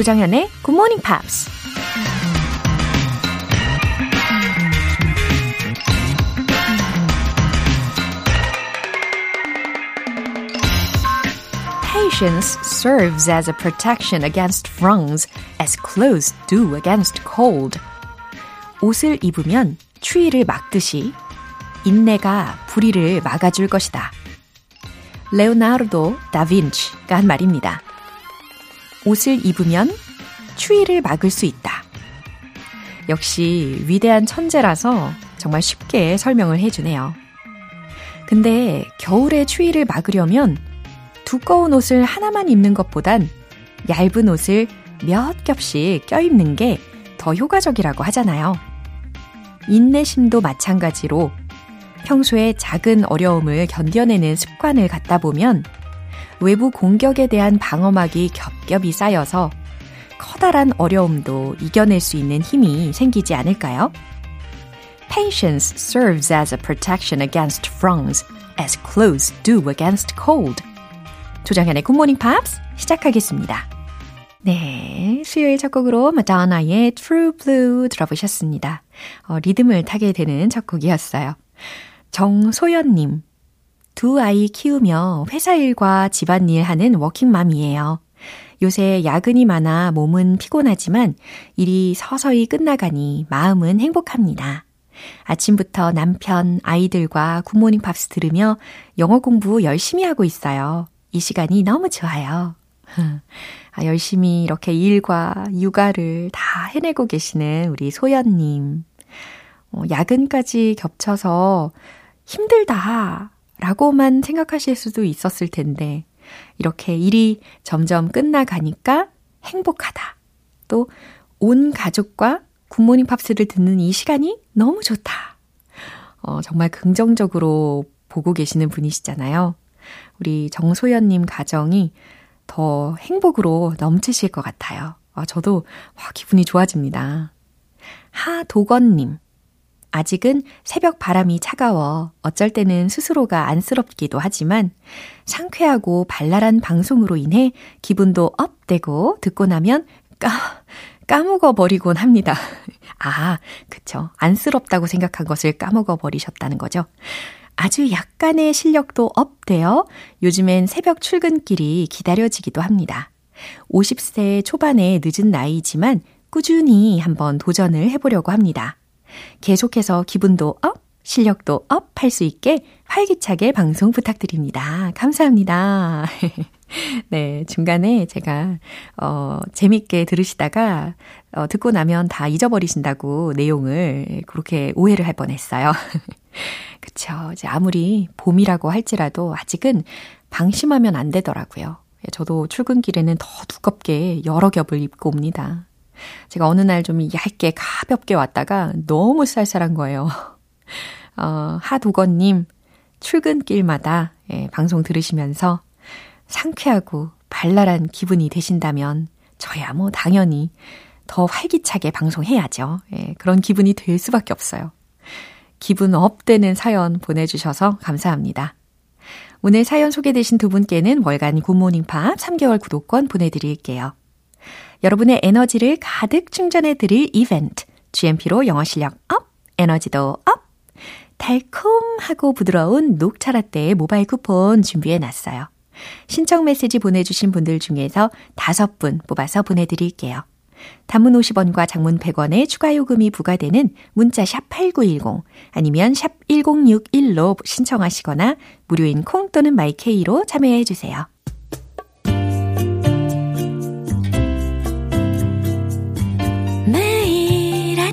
조정현의 Good Morning Pops. Patience serves as a protection against wrongs as clothes do against cold. 옷을 입으면 추위를 막듯이 인내가 불의를 막아줄 것이다. 레오나르도 다빈치가 한 말입니다. 옷을 입으면 추위를 막을 수 있다. 역시 위대한 천재라서 정말 쉽게 설명을 해주네요. 근데 겨울에 추위를 막으려면 두꺼운 옷을 하나만 입는 것보단 얇은 옷을 몇 겹씩 껴입는 게 더 효과적이라고 하잖아요. 인내심도 마찬가지로 평소에 작은 어려움을 견뎌내는 습관을 갖다 보면 외부 공격에 대한 방어막이 겹겹이 쌓여서 커다란 어려움도 이겨낼 수 있는 힘이 생기지 않을까요? Patience serves as a protection against wrongs, as clothes do against cold. 조정현의 굿모닝 팝스 시작하겠습니다. 네, 수요일 첫 곡으로 마다나의 True Blue 들어보셨습니다. 어, 리듬을 타게 되는 첫 곡이었어요. 정소연님, 두 아이 키우며 회사 일과 집안일 하는 워킹맘이에요. 요새 야근이 많아 몸은 피곤하지만 일이 서서히 끝나가니 마음은 행복합니다. 아침부터 남편, 아이들과 굿모닝 팝스 들으며 영어 공부 열심히 하고 있어요. 이 시간이 너무 좋아요. 아, 열심히 이렇게 일과 육아를 다 해내고 계시는 우리 소연님. 어, 야근까지 겹쳐서 힘들다. 라고만 생각하실 수도 있었을 텐데, 이렇게 일이 점점 끝나가니까 행복하다. 또, 온 가족과 굿모닝 팝스를 듣는 이 시간이 너무 좋다. 어, 정말 긍정적으로 보고 계시는 분이시잖아요. 우리 정소연님 가정이 더 행복으로 넘치실 것 같아요. 아, 저도 와, 기분이 좋아집니다. 하도건님. 아직은 새벽 바람이 차가워 어쩔 때는 스스로가 안쓰럽기도 하지만 상쾌하고 발랄한 방송으로 인해 기분도 업되고 듣고 나면 까, 까먹어 버리곤 합니다. 아, 그쵸. 안쓰럽다고 생각한 것을 까먹어 버리셨다는 거죠. 아주 약간의 실력도 업되어 요즘엔 새벽 출근길이 기다려지기도 합니다. 50세 초반의 늦은 나이지만 꾸준히 한번 도전을 해보려고 합니다. 계속해서 기분도 up, 실력도 up 할 수 있게 활기차게 방송 부탁드립니다. 감사합니다. 네, 중간에 제가, 어, 재밌게 들으시다가, 어, 듣고 나면 다 잊어버리신다고 내용을 그렇게 오해를 할 뻔 했어요. 그쵸. 이제 아무리 봄이라고 할지라도 아직은 방심하면 안 되더라고요. 저도 출근길에는 더 두껍게 여러 겹을 입고 옵니다. 제가 어느 날 좀 얇게 가볍게 왔다가 너무 쌀쌀한 거예요. 어, 하도건님, 출근길마다 예, 방송 들으시면서 상쾌하고 발랄한 기분이 되신다면 저야 뭐 당연히 더 활기차게 방송해야죠. 예, 그런 기분이 될 수밖에 없어요. 기분 up되는 사연 보내주셔서 감사합니다. 오늘 사연 소개되신 두 분께는 월간 굿모닝 팝스 3개월 구독권 보내드릴게요. 여러분의 에너지를 가득 충전해 드릴 이벤트. GMP로 영어 실력 up, 에너지도 up. 달콤하고 부드러운 녹차 라떼 모바일 쿠폰 준비해 놨어요. 신청 메시지 보내주신 분들 중에서 다섯 분 뽑아서 보내드릴게요. 단문 50원과 장문 100원의 추가 요금이 부과되는 문자 샵 8910 아니면 샵 1061로 신청하시거나 무료인 콩 또는 마이케이로 참여해 주세요.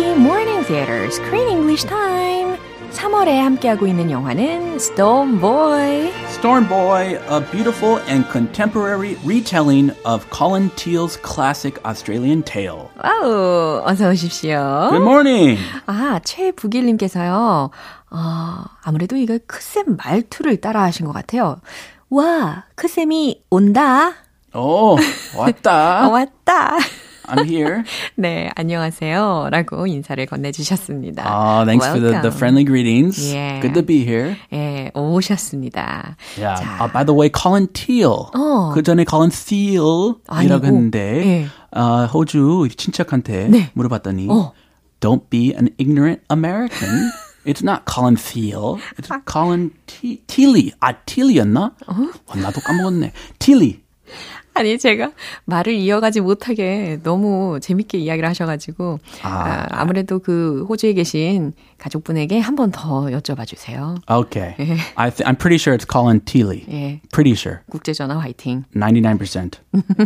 GMP Morning Theater Screen English Time. 3월에 함께하고 있는 영화는 Storm Boy. Storm Boy, a beautiful and contemporary retelling of Colin Teal's classic Australian tale. 와우, 어서 오십시오. Good morning. 아, 최북일님께서요, 어, 아무래도 이거 크쌤 말투를 따라 하신 것 같아요. 와, 크쌤이 온다. Oh, 어, 왔다. 왔다. I'm here. 네, 안녕하세요. 라고 인사를 건네주셨습니다. Oh, thanks for the, the Welcome. friendly greetings. Yeah. Good to be here. 예, 오셨습니다. Yeah. 자, Uh, by the way, Colin Teal. 어. 그 전에 Colin 아니고, 했는데 예. 어, 호주 친척한테 네. 물어봤더니 어. Don't be an ignorant American. It's not Colin Thiel. It's Colin T- Teely. 아, Teely였나? 어? 나도 까먹었네. Teely. 아니, 제가 말을 이어가지 못하게 너무 재밌게 이야기를 하셔가지고, 아. 아, 무래도그 호주에 계신 가족분에게 한 번 더 여쭤봐 주세요. Okay. I th- I'm pretty sure it's Colin Teely. 예. Pretty sure. 국제 전화 화이팅. 99%.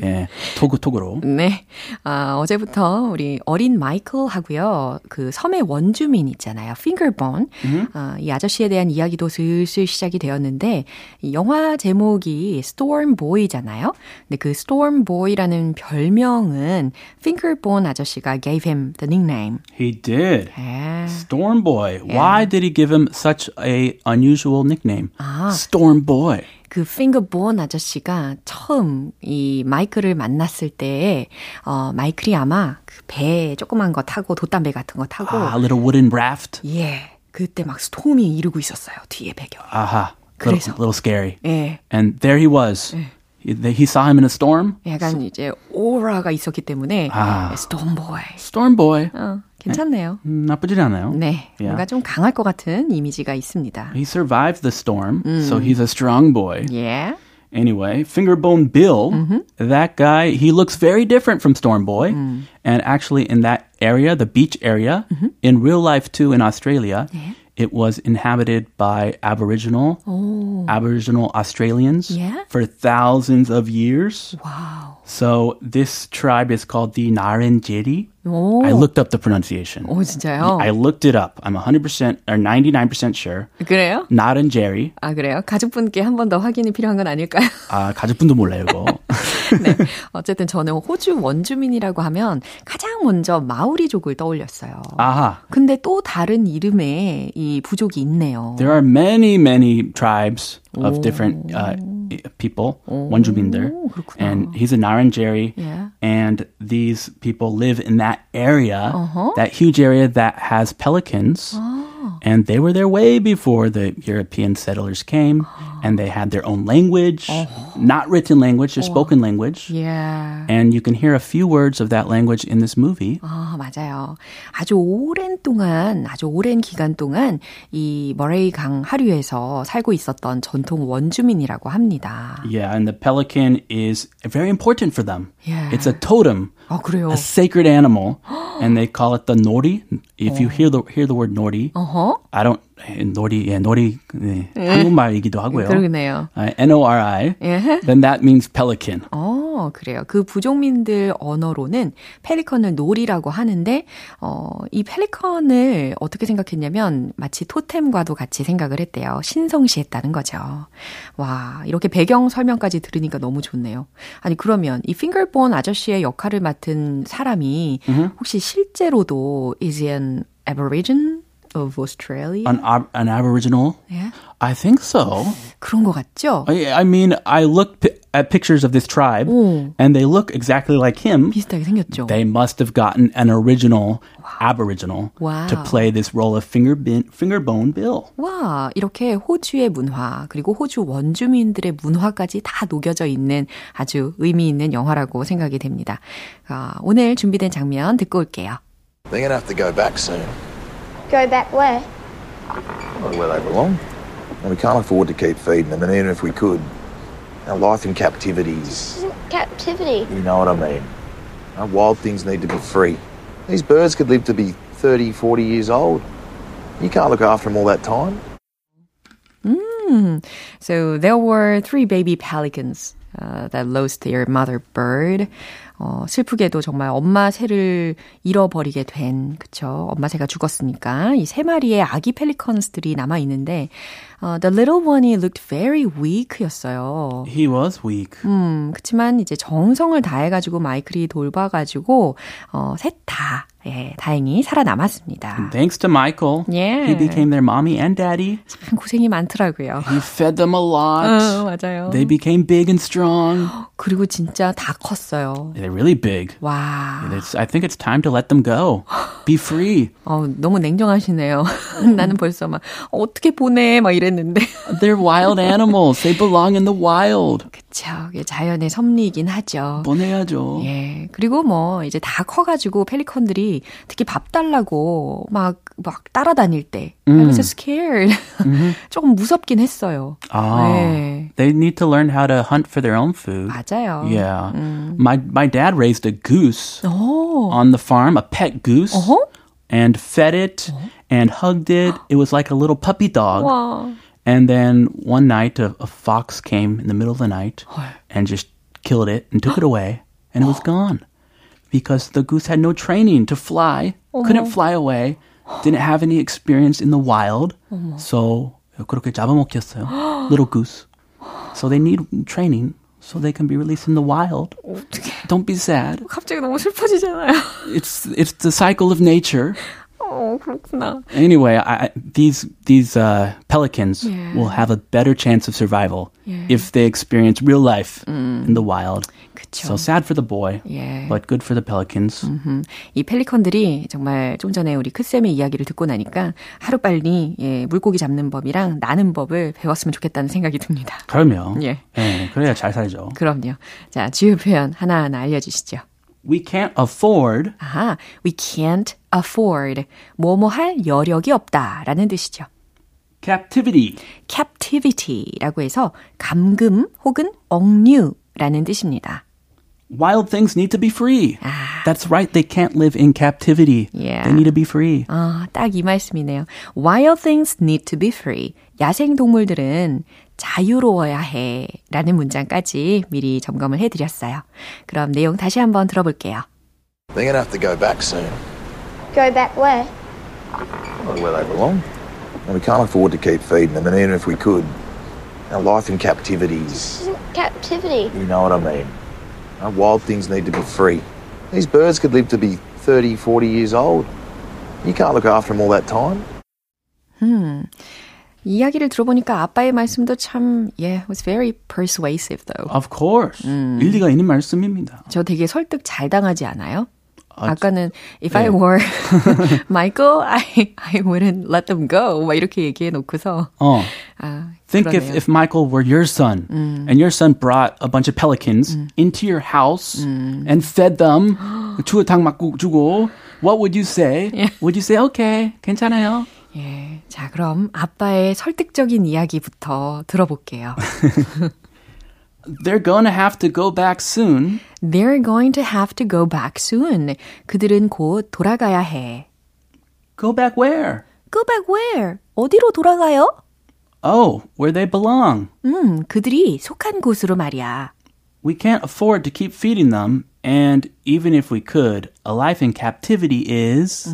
예. 토구 토구로. 네. 아, 어제부터 우리 어린 마이클 하고요. 그 섬의 원주민 있잖아요. 핑거본. 아, 이 아저씨에 대한 이야기도 슬슬 시작이 되었는데, 이 영화 제목이 Storm Boy잖아요. 근데 그 Storm Boy라는 별명은 핑거본 아저씨가 gave him the nickname. He did. 예. Storm Boy. Why did he give him such a unusual nickname? 아. Storm Boy. 그 핑거본 아저씨가 처음 이 마이클을 만났을 때, 어, 마이클이 아마 그배 조그만 거 타고 돗담배 같은 거 타고, Ah, a little wooden raft. 예. 그때 막 스톰이 이르고 있었어요. 뒤에 배경. Aha. 그래서. Little, little scary. 예. And there he was. He, he saw him in a storm. 약간 이제 오라가 있었기 때문에 아. 스톰보이. Storm Boy. 어, 괜찮네요. 음, 나쁘진 않아요. 네. Yeah. 뭔가 좀 강할 것 같은 이미지가 있습니다. He survived the storm, so he's a strong boy. 예. Anyway, Fingerbone Bill, that guy, he looks very different from Storm Boy. And actually, in that area, the beach area, in real life too, in Australia, it was inhabited by Aboriginal, oh. Aboriginal Australians Yeah? for thousands of years. wow. So this tribe is called the Ngarrindjeri. 오. I looked up the pronunciation. 오, 진짜요? I looked it up. I'm 100% or 99% sure. 그래요? Ngarrindjeri. 아, 그래요? 가족분께 한 번 더 확인이 필요한 건 아닐까요? 아, 가족분도 몰라요, 이거. 네. 어쨌든 저는 호주 원주민이라고 하면 가장 먼저 마오리족을 떠올렸어요. 아하. 근데 또 다른 이름의 이 부족이 있네요. There are many, many tribes of different uh, people, 원주민들. 그렇구나. And he's a Naranjeri. Yeah. And these people live in that area, Uh-huh. that huge area that has pelicans. And they were there way before the European settlers came. And they had their own language, not written language, just spoken language. 예. And you can hear a few words of that language in this movie. 아, 맞아요. 아주 오랜 동안, 아주 오랜 기간 동안 이 머레이 강 하류에서 살고 있었던 전통 원주민이라고 합니다. Yeah, and the pelican is very important for them. Yeah. It's a totem, 아, 그래요? a sacred animal, and they call it the nori. If you hear the hear the word nori, 어허. I don't nori, yeah, nori, 네, 한국말이기도 하고요. 그러네요. Uh, N-O-R-I, 예. then that means pelican. 어, 그래요. 그 부족민들 언어로는 펠리컨을 놀이라고 하는데, 어, 이 펠리컨을 어떻게 생각했냐면, 마치 토템과도 같이 생각을 했대요. 신성시했다는 거죠. 와, 이렇게 배경 설명까지 들으니까 너무 좋네요. 아니, 그러면 이 핑거본 아저씨의 역할을 맡은 사람이 혹시 실제로도 is an aborigine of Australia? An, ab- an Aboriginal? 예? I think so. 그런 것 같죠? I, I mean, I looked pi- at pictures of this tribe, 오. and they look exactly like him. 비슷하게 생겼죠? They must have gotten an original Aboriginal Wow. to play this role of finger bin, fingerbone Bill. 와, 이렇게 호주의 문화, 그리고 호주 원주민들의 문화까지 다 녹여져 있는 아주 의미 있는 영화라고 생각이 됩니다. 아, 오늘 준비된 장면 듣고 올게요. They're going to have to go back soon. Go back where? Not where they belong. And we can't afford to keep feeding them, and even if we could, our life in captivity is, This isn't captivity. you know what I mean. Uh, wild things need to be free. These birds could live to be 30, 40 years old. You can't look after them all that time. So there were three baby pelicans uh, that lost their mother bird. 어, 슬프게도 정말 엄마 새를 잃어버리게 된, 그쵸. 엄마 새가 죽었으니까 이 세 마리의 아기 펠리컨스들이 남아 있는데, 어, the little one이 looked very weak였어요. He was weak. 음, 그치만 이제 정성을 다해가지고 마이클이 돌봐가지고, 어, 셋 다, 예, 다행히 살아남았습니다. Thanks to Michael, Yeah. he became their mommy and daddy. 참 고생이 많더라고요. He fed them a lot. 어, 맞아요. They became big and strong. 그리고 진짜 다 컸어요. They're really big. 와. It's, I think it's time to let them go. Be free. 어, 너무 냉정하시네요. 나는 벌써 막, 어, 어떻게 보내? 막 이랬는데. They're wild animals. They belong in the wild. 그쵸. 이게 자연의 섭리이긴 하죠. 보내야죠. 예. 그리고 뭐, 이제 다 커가지고 펠리컨들이 특히 밥 달라고 막, 막 따라다닐 때. I was scared. 조금 무섭긴 했어요. Ah, 네. they need to learn how to hunt for their own food. 맞아요. Yeah. My my dad raised a goose 오. on the farm, a pet goose, 어허? and fed it and hugged it. It was like a little puppy dog. 와. And then one night, a, a fox came in the middle of the night and just killed it and took it away, and it was gone because the goose had no training to fly, couldn't fly away, didn't have any experience in the wild. So 그렇게 잡아먹혔어요. little goose. So they need training so they can be released in the wild. Don't be sad. 갑자기 너무 슬퍼지잖아요. It's it's the cycle of nature. 어, 그렇구나. Anyway, I, these these uh, pelicans Yeah. will have a better chance of survival Yeah. if they experience real life in the wild. 그쵸. So sad for the boy, 예. but good for the pelicans. 이 펠리컨들이 정말 좀 전에 우리 크쌤의 이야기를 듣고 나니까 하루 빨리 예, 물고기 잡는 법이랑 나는 법을 배웠으면 좋겠다는 생각이 듭니다. 그럼요. 예. 예, 그래야 잘 살죠. 그럼요. 자, 주요 표현 하나하나 알려주시죠. We can't afford 아하, we can't afford. 뭐뭐 할 여력이 없다 라는 뜻이죠. captivity. captivity라고 해서 감금 혹은 억류라는 뜻입니다. Wild things need to be free. 아. That's right. They can't live in captivity. Yeah. They need to be free. 아, 딱 이 말씀이네요. Wild things need to be free. 야생 동물들은 자유로워야 해. 라는 문장까지 미리 점검을 해드렸어요. 그럼 내용 다시 한번 들어볼게요. They're going to have to go back soon. Go back where? Well, where they belong. And we can't afford to keep feeding them, and even if we could, our life in captivity is, Isn't captivity? you know what I mean. Our wild things need to be free. These birds could live to be 30, 40 years old. You can't look after them all that time. 이야기를 들어보니까 아빠의 말씀도 참, yeah, was very persuasive though. Of course. 일리가 있는 말씀입니다. 저 되게 설득 잘 당하지 않아요? 아, 아까는 if I 네. were Michael, I I wouldn't let them go. 막 이렇게 얘기해 놓고서 어. 아, Think if, 그러네요. if Michael were your son and your son brought a bunch of pelicans into your house and fed them, 추어탕 맞고 주고, what would you say? Would you say, okay, 괜찮아요? 예. 자, 그럼 아빠의 설득적인 이야기부터 들어볼게요. They're gonna have to go back soon. They're going to have to go back soon. 그들은 곧 돌아가야 해. Go back where? Go back where? 어디로 돌아가요? Oh, where they belong. 음, 그들이 속한 곳으로 말이야. We can't afford to keep feeding them, and even if we could, a life in captivity is.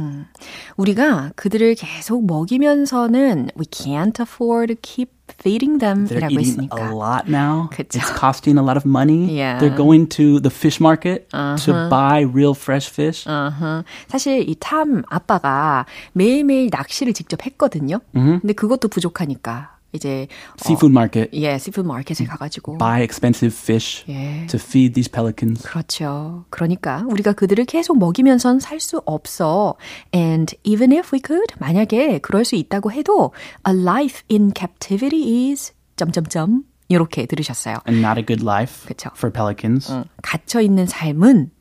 우리가 그들을 계속 먹이면서는 we can't afford to keep feeding them They're 이라고 eating 했으니까. a lot now. 그쵸. It's costing a lot of money. Yeah. They're going to the fish market to buy real fresh fish. 어허. 사실 이 탐 아빠가 매일매일 낚시를 직접 했거든요. 근데 그것도 부족하니까 이제 Seafood market. 예, 시푸드 마켓에 가가지고 Buy expensive fish 예. to feed these pelicans. 그렇죠. 그러니까 우리가 그들을 계속 먹이면선 살 수 없어. And even if we could, 만약에 그럴 수 있다고 해도 a life in captivity is 점점점 이렇게 들으셨어요. And not a good life 그쵸. for pelicans. 갇혀 있는 삶은 예.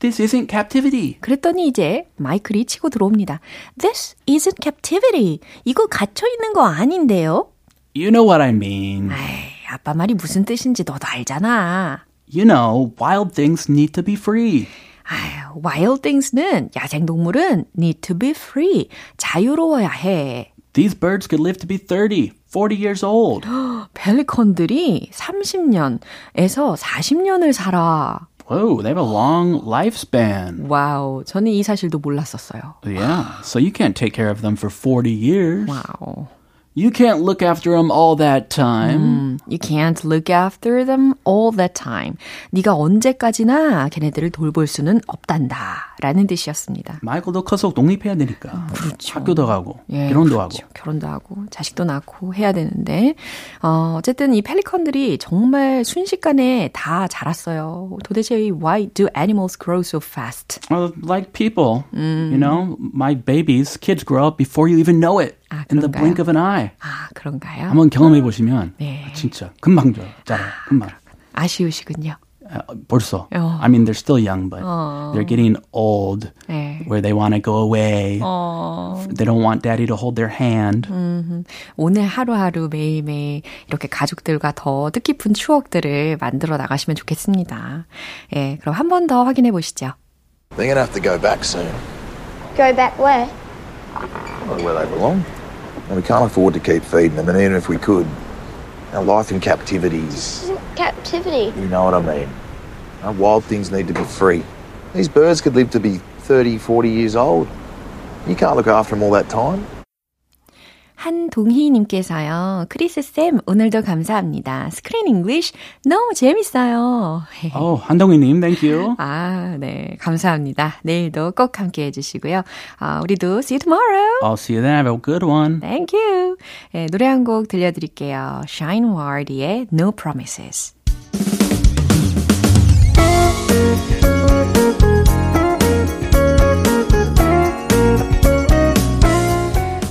This isn't captivity. 그랬더니 이제 마이클이 치고 들어옵니다. This isn't captivity. 이거 갇혀 있는 거 아닌데요? You know what I mean. 에이, 아빠 말이 무슨 뜻인지 너도 알잖아. You know, wild things need to be free. 아유, wild things는 야생동물은 need to be free. 자유로워야 해. These birds could live to be 30, 40 years old. 펠리컨들이 30년에서 40년을 살아. Whoa, they have a long lifespan. 와우, 저는 이 사실도 몰랐었어요. Yeah, so you can't take care of them for 40 years. 와우. You can't look after them all that time. You can't look after them all the time. 네가 언제까지나 걔네들을 돌볼 수는 없단다. 라는 뜻이었습니다. 마이클도 커서 독립해야 되니까. 학교도 가고, 결혼도 그렇죠. 하고. 결혼도 하고, 자식도 낳고 해야 되는데, 어, 어쨌든 이 펠리컨들이 정말 순식간에 다 자랐어요. 도대체 이 why do animals grow so fast? Well, like people, you know, my babies, kids grow up before you even know it. 아, in the blink of an eye. 아, 그런가요? 한번 경험해 보시면 네. 진짜 금방 져- 자라요. 금방. 아쉬우시군요. 어, 벌써. 어. I mean, they're still young, but they're getting old, 네. where they want to go away. They don't want daddy to hold their hand. 오늘 하루하루 매일매일 이렇게 가족들과 더 뜻깊은 추억들을 만들어 나가시면 좋겠습니다. 예, 그럼 한 번 더 확인해 보시죠. They're going to have to go back soon. Go back where? Where they belong. And we can't afford to keep feeding them, and even if we could, our life in captivity is, captivity. you know what I mean. Our wild things need to be free. These birds could live to be 30, 40 years old. You can't look after them all that time. 한동희님께서요, 크리스쌤, 오늘도 감사합니다. 스크린 잉글리쉬 너무 재밌어요. Oh, 한동희님, thank you. 아, 네. 감사합니다. 내일도 꼭 함께 해주시고요. 아, 우리도 see you tomorrow. I'll see you then. Have a good one. Thank you. 네, 노래 한 곡 들려드릴게요. Shine Ward의 No Promises.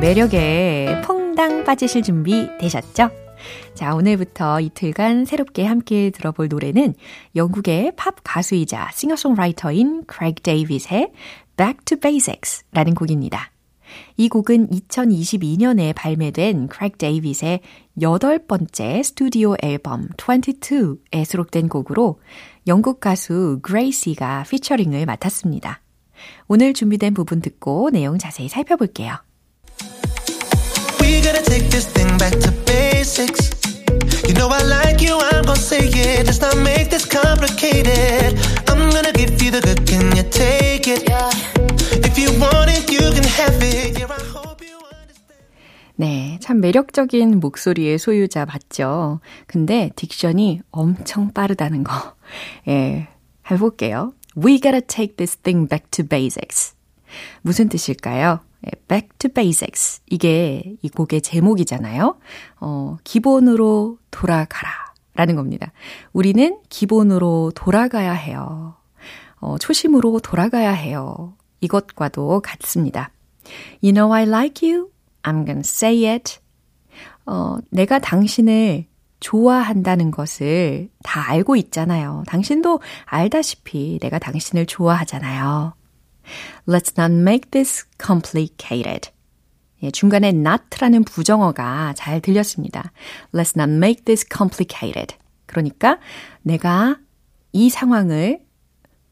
매력에 퐁당 빠지실 준비 되셨죠? 자, 오늘부터 이틀간 새롭게 함께 들어볼 노래는 영국의 팝 가수이자 싱어송라이터인 크레이그 데이빗의 Back to Basics 라는 곡입니다. 이 곡은 2022년에 발매된 크레이그 데이빗의 여덟 번째 스튜디오 앨범 22에 수록된 곡으로 영국 가수 그레이시가 피처링을 맡았습니다. 오늘 준비된 부분 듣고 내용 자세히 살펴볼게요. We gotta take this thing back to basics. You know I like you, I'm gonna say it. Let's not make this complicated. I'm gonna give you the good, can you take it? If you want it, you can have it. Yeah, I hope you understand. 네, 참 매력적인 목소리의 소유자 맞죠? 근데 딕션이 엄청 빠르다는 거. 예, 해볼게요. We gotta take this thing back to basics. 무슨 뜻일까요? 예, Back to basics. 이게 이 곡의 제목이잖아요. 어, 기본으로 돌아가라. 라는 겁니다. 우리는 기본으로 돌아가야 해요. 어, 초심으로 돌아가야 해요. 이것과도 같습니다. You know I like you. I'm gonna say it. 어, 내가 당신을 좋아한다는 것을 다 알고 있잖아요. 당신도 알다시피 내가 당신을 좋아하잖아요. Let's not make this complicated. 예, 중간에 not라는 부정어가 잘 들렸습니다. Let's not make this complicated. 그러니까 내가 이 상황을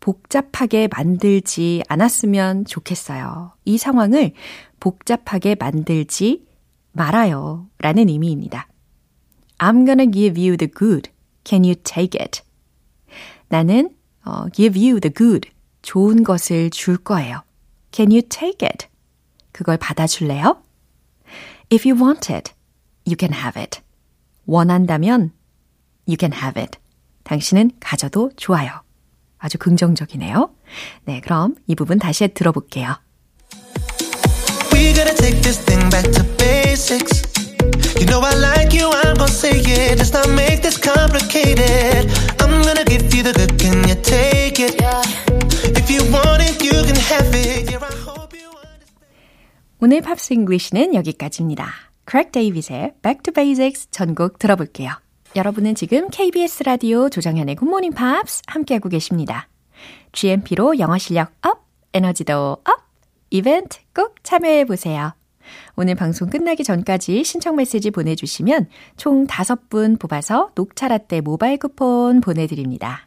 복잡하게 만들지 않았으면 좋겠어요. 이 상황을 복잡하게 만들지 말아요. 라는 의미입니다. I'm gonna give you the good. Can you take it? 나는 어, give you the good. 좋은 것을 줄 거예요. Can you take it? 그걸 받아줄래요? If you want it, you can have it. 원한다면 you can have it. 당신은 가져도 좋아요. 아주 긍정적이네요. 네, 그럼 이 부분 다시 들어볼게요. We gotta take this thing back to basics. You know I like you, I'm gonna say it. Let's not make this complicated. I'm gonna give you the good, can you take it? Yeah, 오늘 팝스 잉글리시는 여기까지입니다. 크랙 데이빗의 Back to Basics 전곡 들어볼게요. 여러분은 지금 KBS 라디오 조정현의 굿모닝 팝스 함께하고 계십니다. GMP로 영어 실력 up, 에너지도 업, 이벤트 꼭 참여해보세요. 오늘 방송 끝나기 전까지 신청 메시지 보내주시면 총 5분 뽑아서 녹차라떼 모바일 쿠폰 보내드립니다.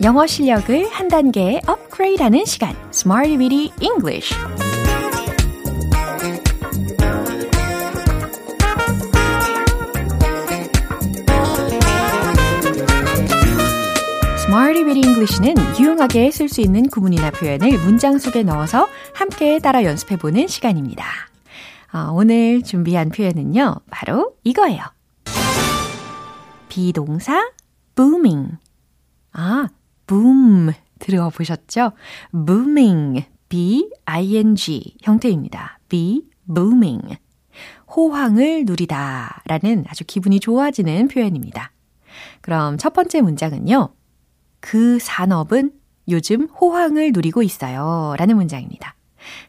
영어 실력을 한 단계 업그레이드하는 시간, Smarty Weedy English. Smarty Weedy English는 유용하게 쓸 수 있는 구문이나 표현을 문장 속에 넣어서 함께 따라 연습해보는 시간입니다. 어, 오늘 준비한 표현은요, 바로 이거예요. 비동사 booming. 아, boom 들어보셨죠? booming, b-i-n-g 형태입니다. be booming. 호황을 누리다 라는 아주 기분이 좋아지는 표현입니다. 그럼 첫 번째 문장은요. 그 산업은 요즘 호황을 누리고 있어요. 라는 문장입니다.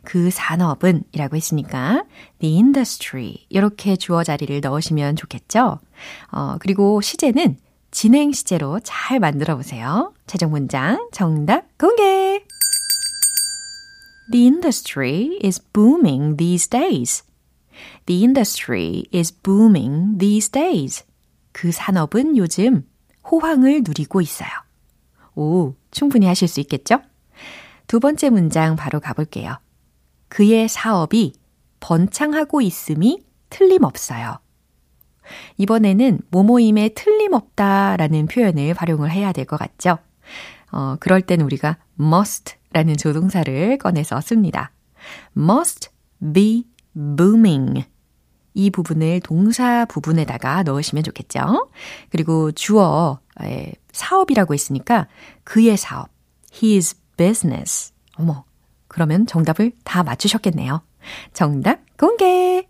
그 산업은 이라고 했으니까 the industry 이렇게 주어 자리를 넣으시면 좋겠죠. 어, 그리고 시제는 진행 시제로 잘 만들어 보세요. 최종 문장 정답 공개! The industry is booming these days. The industry is booming these days. 그 산업은 요즘 호황을 누리고 있어요. 오, 충분히 하실 수 있겠죠? 두 번째 문장 바로 가볼게요. 그의 사업이 번창하고 있음이 틀림없어요. 이번에는 모모임에 틀림없다 라는 표현을 활용을 해야 될 것 같죠? 어, 그럴 땐 우리가 must 라는 조동사를 꺼내서 씁니다. must be booming. 이 부분을 동사 부분에다가 넣으시면 좋겠죠? 그리고 주어, 에, 사업이라고 했으니까 그의 사업, his business. 어머, 그러면 정답을 다 맞추셨겠네요. 정답 공개!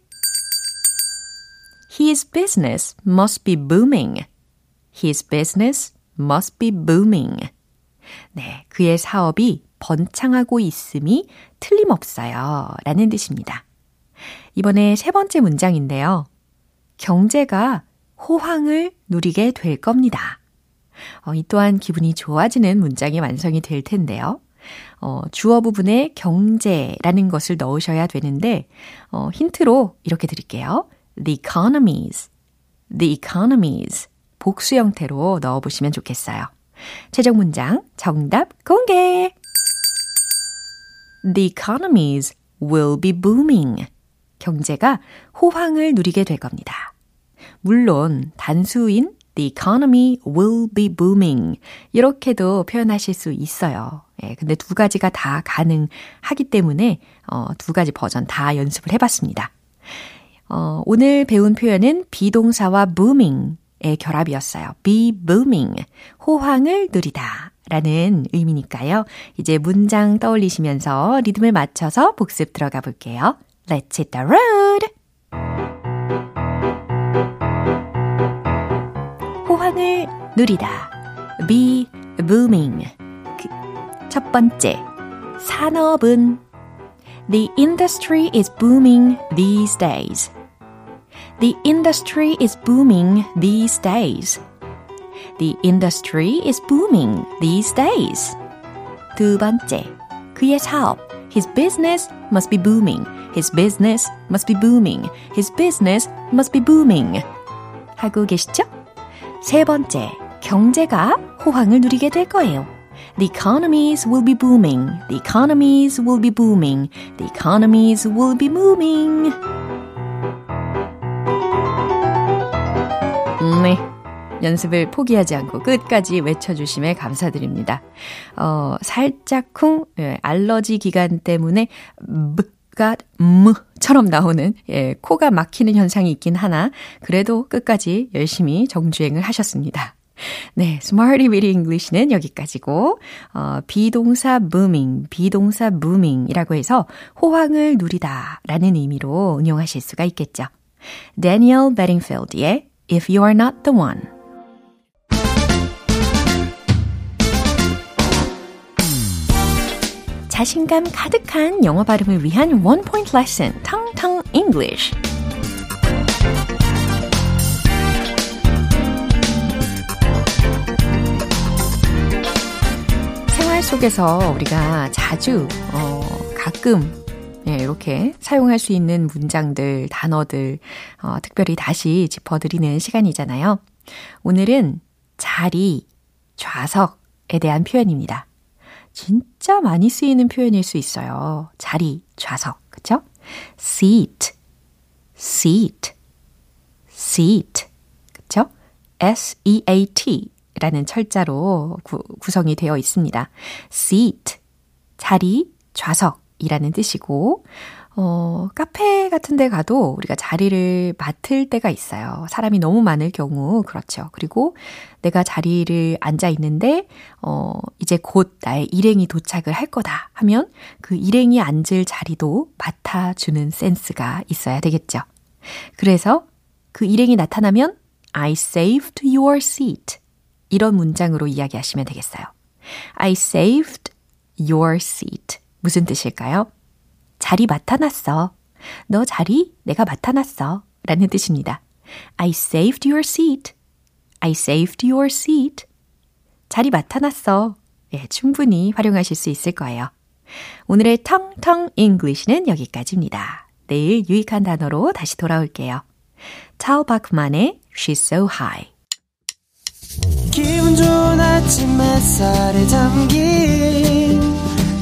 His business must be booming. His business must be booming. 네, 그의 사업이 번창하고 있음이 틀림없어요. 라는 뜻입니다. 이번에 세 번째 문장인데요. 경제가 호황을 누리게 될 겁니다. 어, 이 또한 기분이 좋아지는 문장이 완성이 될 텐데요. 어, 주어 부분에 경제라는 것을 넣으셔야 되는데, 어, 힌트로 이렇게 드릴게요. The economies, the economies. 복수 형태로 넣어보시면 좋겠어요. 최종 문장 정답 공개! The economies will be booming. 경제가 호황을 누리게 될 겁니다. 물론 단수인 the economy will be booming 이렇게도 표현하실 수 있어요. 예, 근데 두 가지가 다 가능하기 때문에 어, 두 가지 버전 다 연습을 해봤습니다. 어, 오늘 배운 표현은 비동사와 booming의 결합이었어요. be booming, 호황을 누리다. 라는 의미니까요. 이제 문장 떠올리시면서 리듬을 맞춰서 복습 들어가 볼게요. Let's hit the road! 호황을 누리다. be booming. 그, 첫 번째, 산업은 The industry is booming these days. The industry is booming these days. The industry is booming these days. 두 번째, 그의 사업. His business must be booming. His business must be booming. His business must be booming. 하고 계시죠? 세 번째, 경제가 호황을 누리게 될 거예요. The economies will be booming. The economies will be booming. The economies will be booming. 네. 연습을 포기하지 않고 끝까지 외쳐주심에 감사드립니다. 어, 살짝쿵, 예, 알러지 기간 때문에, 가, 음처럼 나오는, 예, 코가 막히는 현상이 있긴 하나, 그래도 끝까지 열심히 정주행을 하셨습니다. 네, Smarty Weedy English는 여기까지고, 어, 비동사 booming, 비동사 booming이라고 해서 호황을 누리다 라는 의미로 응용하실 수가 있겠죠. Daniel Bedingfield의 If You Are Not The One 자신감 가득한 영어 발음을 위한 원 포인트 레슨, 텅텅 English. 생활 속에서 우리가 자주, 어, 가끔, 예, 이렇게 사용할 수 있는 문장들, 단어들, 어, 특별히 다시 짚어드리는 시간이잖아요. 오늘은 자리, 좌석에 대한 표현입니다. 진짜 많이 쓰이는 표현일 수 있어요. 자리, 좌석, 그쵸? seat, seat, seat, 그쵸? S-E-A-T 라는 철자로 구, 구성이 되어 있습니다. seat, 자리, 좌석 이라는 뜻이고, 어, 카페 같은 데 가도 우리가 자리를 맡을 때가 있어요. 사람이 너무 많을 경우, 그렇죠. 그리고 내가 자리를 앉아 있는데, 어, 이제 곧 나의 일행이 도착을 할 거다 하면 그 일행이 앉을 자리도 맡아주는 센스가 있어야 되겠죠. 그래서 그 일행이 나타나면 I saved your seat. 이런 문장으로 이야기하시면 되겠어요. I saved your seat. 무슨 뜻일까요? 자리 맡아놨어. 너 자리 내가 맡아놨어. 라는 뜻입니다. I saved your seat. I saved your seat. 자리 맡아놨어. 예, 충분히 활용하실 수 있을 거예요. 오늘의 텅텅 English는 여기까지입니다. 내일 유익한 단어로 다시 돌아올게요. 타오 바크만의 She's So High. 기분 좋은 아침 햇살에 담긴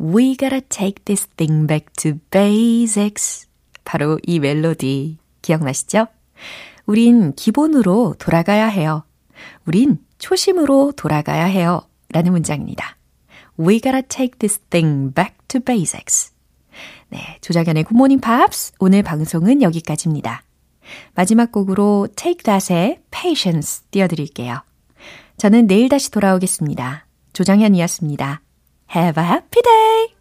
We gotta take this thing back to basics. 바로 이 멜로디 기억나시죠? 우린 기본으로 돌아가야 해요. 우린 초심으로 돌아가야 해요. 라는 문장입니다. We gotta take this thing back to basics. 네, 조작연의 굿모닝 팝스 오늘 방송은 여기까지입니다. 마지막 곡으로 Take That의 Patience 띄워드릴게요. 저는 내일 다시 돌아오겠습니다. 조정현이었습니다. Have a happy day!